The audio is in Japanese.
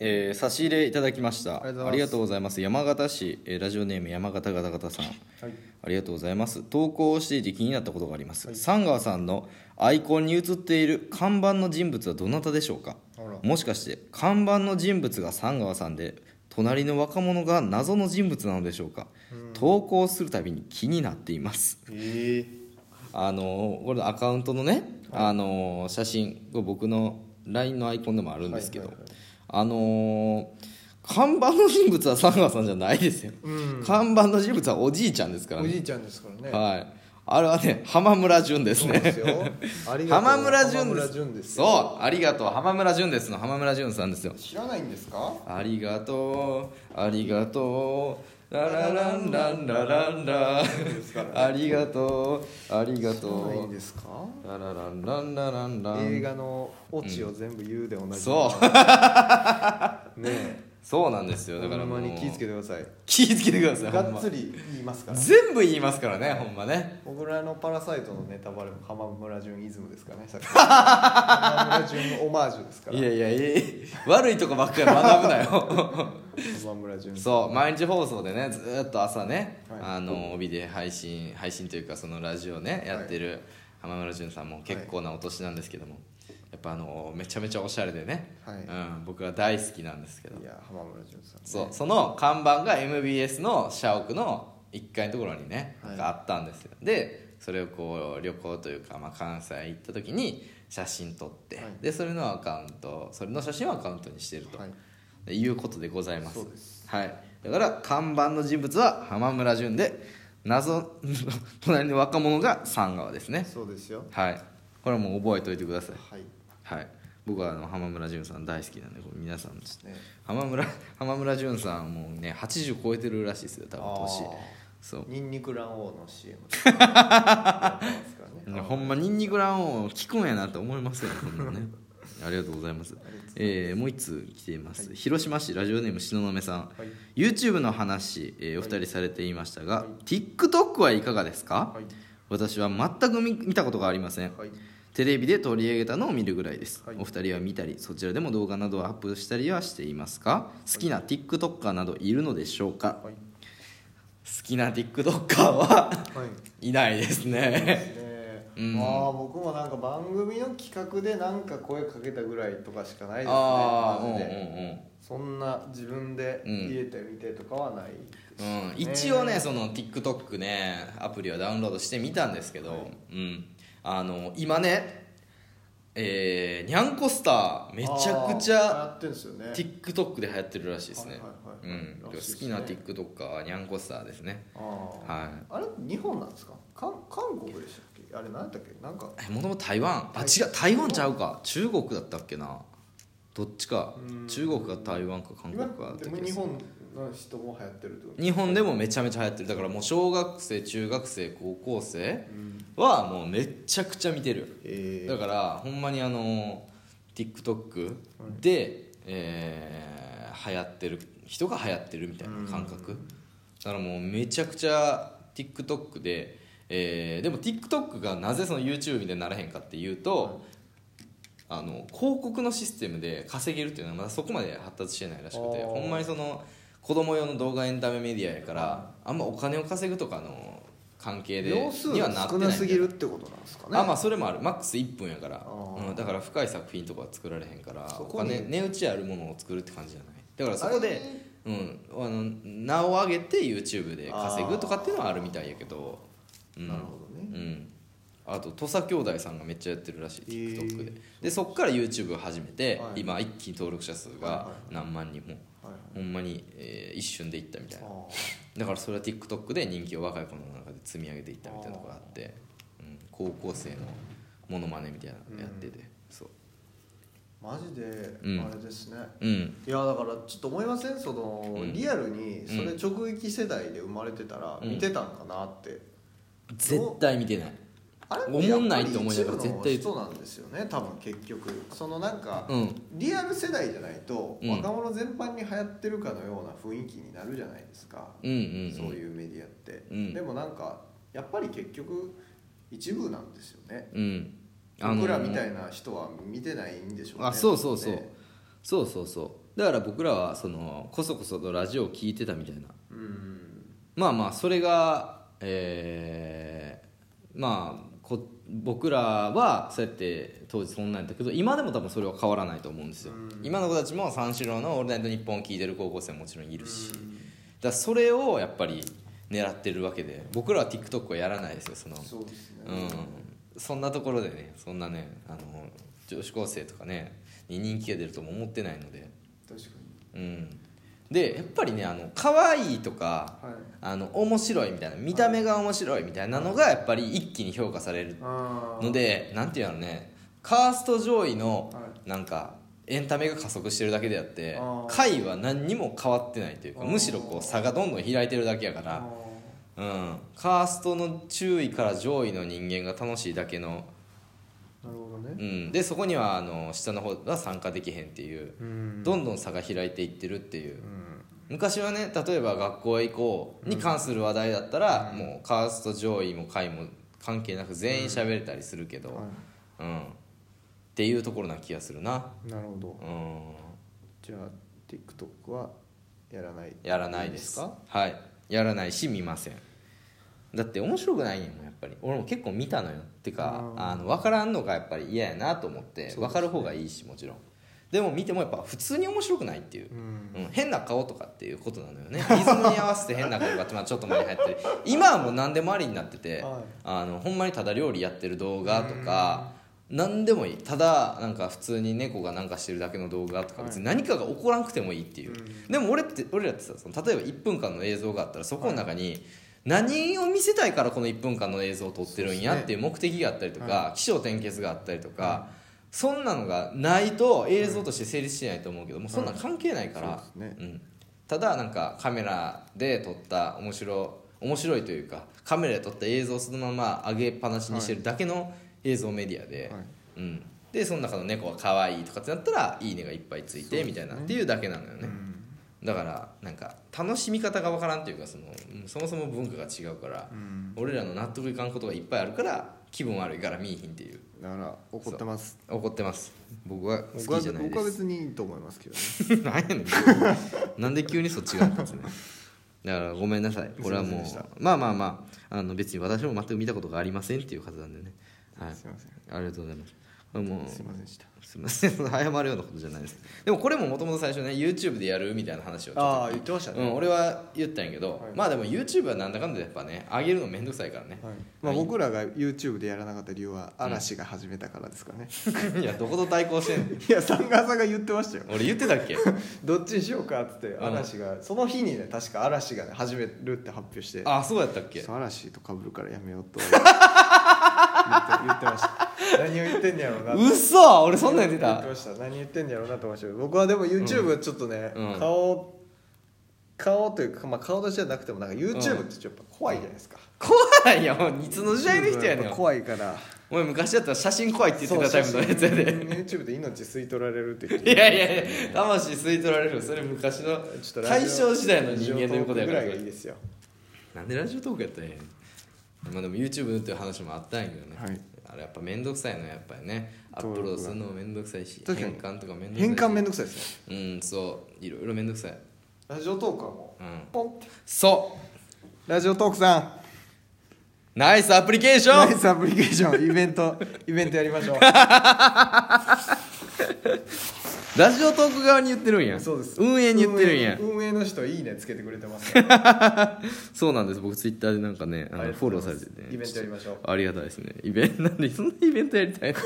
えー差し入れいただきました。ありがとうございます。山形市、えーラジオネーム山形ガタガタさん。はい。ありがとうございます。投稿をしていて気になったことがあります、サンガワさんのアイコンに写っている看板の人物はどなたでしょうか？もしかして看板の人物がサンガワさんで隣の若者が謎の人物なのでしょうか、投稿するたびに気になっています。えあのーこれアカウントのね、あのー写真僕の LINE のアイコンでもあるんですけど、はいはいはいあのー看板の人物はサンガワさんじゃないですよ、うん。看板の人物はおじいちゃんですからね。おじいちゃんですからね。はい。あれはね浜村淳ですそうですねよ。ありがとう。浜村淳浜村です淳ですよ。そうありがとう。浜村淳ですの浜村淳さんですよ。知らないんですか？ありがとう。ありがとうララランランラランラ。ありがとうありが知らないんとですか？うララランランラランラン。映画のオチを全部言うで同じそう。ねえそうなんですよ。だからほんまに気ぃつけてください。気ぃつけてくださいがっつり言いますから。全部言いますからねほんまね。僕らのパラサイトのネタバレも浜村淳イズムですからねさっき。浜村淳のオマージュですから。いやいやいい悪いとこばっかり学ぶなよ。浜村淳。そう毎日放送でねずーっと朝ね、はい。あの帯で配信配信というかそのラジオねやってる浜村淳さんも結構なお年なんですけども、やっぱあのめちゃめちゃおしゃれでね、はい。うん、僕は大好きなんですけど。いや浜村淳さんね。そうその看板が MBS の社屋の1階のところにね、はい。があったんですよ。でそれをこう旅行というか、まあ、関西行った時に写真撮って、はい。でそれのアカウントそれの写真をアカウントにしてると、はい。いうことでございます。そうです。はい。だから看板の人物は浜村淳で謎 隣の若者が三川ですね。そうですよ。はい。これはもう覚えておいてください。はいはい。僕はあの浜村淳さん大好きなんで皆さんもちょっとね。浜村 浜村淳さんもうね80超えてるらしいですよ多分年。あそう。ーニンニク卵黄の CM ね ほんまニンニク卵黄聞くんやなと思いますよこんなね。ありがとうございます。えーもう一通来ています、広島市ラジオネーム東雲さん、はい。YouTube の話、えーお二人されていましたが、はい。TikTok はいかがですか、はい。私は全く見見たことがありません、はいテレビで取り上げたのを見るぐらいです、はい。お二人は見たりそちらでも動画などをアップしたりはしていますか？好きな TikToker などいるのでしょうか、はい。好きな TikToker ははい。いないですね。ね。うん。まあ僕もなんか番組の企画でなんか声かけたぐらいとかしかないですね。ああうんうんマジでそんな自分で入れてみてとかはないですうん、うん、一応ねその TikTok ねアプリはダウンロードしてみたんですけど、はい。うん。あの今ねえー、ニャンコスターめちゃくちゃやってんですよね。TikTok で流行ってるらしいですね。好きな TikToker はニャンコスターですね。あー。はい。あれ日本なんですか？か韓国でしたっけ？あれ何やったっけ？なんか。えもともと台湾？あ違う。台湾。ちゃうか。中国だったっけな？どっちか。うん。中国か台湾か韓国今かでも日本の人も流行ってるってこと？日本でもめちゃめちゃ流行ってる。だからもう小学生中学生高校生うん。はもうめちゃくちゃ見てる。えだからほんまにあの TikTok で、えー流行ってる人が流行ってるみたいな感覚。だからもうめちゃくちゃ TikTok で、えーでも TikTok がなぜその YouTube でならへんかっていうと、あの広告のシステムで稼げるっていうのはまだそこまで発達してないらしくてほんまにその子供用の動画エンタメメディアやからあんまお金を稼ぐとかの関係でにはなって少ないすぎるってことなんですかね。あまあそれもある。マックス1分やから、ー。うん、だから深い作品とかは作られへんからお金値打ちあるものを作るって感じじゃない？だからそこでうん、あの名を上げて YouTube で稼ぐとかっていうのはあるみたいやけど、うん、なるほどね。うん、あと土佐兄弟さんがめっちゃやってるらしい TikTok で。でそっから YouTube を始めて、はい。今一気に登録者数が何万人も、はいほんまに、えー一瞬でいったみたいな。あだからそれは TikTok で人気を若い子の中で積み上げていったみたいなところがあって、うん、高校生のモノマネみたいなのやってて、そう。ーマジでうん。あれですね、うん。いやだからちょっと思いません？その、うん。リアルにそれ直撃世代で生まれてたらうん見てたんかなって、絶対見てないあれおもんないと思いながら絶対一部の人なんですよね多分結局。そのなんか、うん。リアル世代じゃないと、うん。若者全般に流行ってるかのような雰囲気になるじゃないですか、うんうんそういうメディアって、うん。でもなんかやっぱり結局一部なんですよね。うん。僕らみたいいな人は見てないんでしょうね。あそうそうそう、ねそうそうそう。だから僕らはそのこそこそとラジオを聞いてたみたいな。うん。まあまあそれがえーまあこ僕らはそうやって当時そんなんやったけど今でも多分それは変わらないと思うんですよ、今の子たちも三四郎の「オールナイトニッポン」を聞いてる高校生ももちろんいるし、だそれをやっぱり狙ってるわけで僕らは TikTok はやらないですよその。そうですね。うん、そんなところでねそんなねあの女子高生とかねに人気が出るとも思ってないので、確かうん、でやっぱりねあの可愛いとかにはい。あの面白いみたいな見た目が面白いみたいなのがやっぱり一気に評価されるのでなんていうのねカースト上位のはなんかエンタメが加速してるだけであって回は何にも変わってないというかむしろこう差がどんどん開いてるだけやから。あうん、カーストの注意から上位の人間が楽しいだけの、ーなるほどうねん、でそこにはあの下の方は参加できへんっていううん。どんどん差が開いていってるっていう。うん。昔はね例えば学校へ行こうに関する話題だったら、もうカースト上位も下位も関係なく全員喋れたりするけど、はうん。っていうところな気がするな、いなるほど。うん、じゃあ TikTok はやらないやらないです。かはい。やらないし見ません。だって面白くないねんもんぱり。俺も結構見たのよ。ってかあー。あの分からんのがやっぱり嫌やなと思って分かる方がいいしもちろん。でも見てもやっぱ普通に面白くないっていう。う、ん。うん、変な顔とかっていうことなのよね。リズムに合わせて変な顔がって、まあ、ちょっと前に流行ってる。今はもう何でもありになってて、はい。あのほんまにただ料理やってる動画とか何でもいい。ただなんか普通に猫がなんかしてるだけの動画とかはい。別に何かが起こらんくてもいいっていう、うん。でも俺って俺らってさ例えば1分間の映像があったらそこの中に何を見せたいからこの1分間の映像を撮ってるんやっていう目的があったりとか起承転結があったりとか、そんなのがないと映像として成立しないと思うけどもうそんなん関係ないから、そうん、ただなんかカメラで撮った面白面白いというかカメラで撮った映像をそのまま上げっぱなしにしてるだけの映像メディアで、はい。うん、でその中の猫は可愛いとかってなったら「いいね」がいっぱいついてみたいなっていうだけなのよね、うんだからなんか楽しみ方がわからんというかそのうんそもそも文化が違うから、うん。俺らの納得いかんことがいっぱいあるから気分悪いから見いひんっていう。だから怒ってます。怒ってます。僕は好僕はきじゃない僕はです別にいいと思いますけどね。なんやねん。なんで急にそっちがあったん。ですねだからごめんなさい。これはもうまあまあまああの別に私も全く見たことがありませんっていう方なんでね。はい。すいません。ありがとうございますもうすいませんでした。すみません。謝るようなことじゃないです。でもこれももともと最初ね YouTube でやるみたいな話をちょっとああ言ってましたね。うん、俺は言ったんやけど、はい。まあでも YouTube はなんだかんだやっぱね上げるのめんどくさいからね、はい。まあ、僕らが YouTube でやらなかった理由は嵐が始めたからですかね、いやどこと対抗してんの？いやサンガーさんが言ってましたよ。俺言ってたっけ？どっちにしようかっつってん。嵐が、その日にね確か嵐が、ね、始めるって発表してあそうやったっけ？そう嵐と被るからやめようと 言ってました。何を言ってんねやろうなと。嘘！俺そんなん言って言ったてました。何言ってんねやろうなと思いました僕はでも YouTube はちょっとね、うん。顔顔というか、まあ、顔出しじゃなくてもなんか YouTube ってちょっと怖いじゃないですか、怖いよ。いつの時代の人やねん。怖いから。お前昔だったら写真怖いって言ってたタイプのやつやで。YouTube で命吸い取られるって言っいてやいやいや魂吸い取られる。それ昔の大正時代の人間の言うことやから。ぐらいがいいですよ。なんでラジオトークやったらええねん？まあでも YouTube っていう話もあったんやけどね、はい。あれやっぱ面倒くさいのやっぱりね。アップロードするのも面倒くさいし変換とか面倒くさいし。変換めんどくさいですね。うんそう。いろいろ面倒くさい。ラジオトークはもううんポンって。そう。ラジオトークさん。ナイスアプリケーション。ナイスアプリケーション。イベントイベントやりましょう ラジオトーク側に言ってるんや。そうです。運営に言ってるんや。運営運営の人いいね。つけてくれてます。か らそうなんです。僕ツイッターでなんかねあのフォローされてて。イベントやりましょう。ありがたいですね。イベントなんでそんなイベントやりたいの？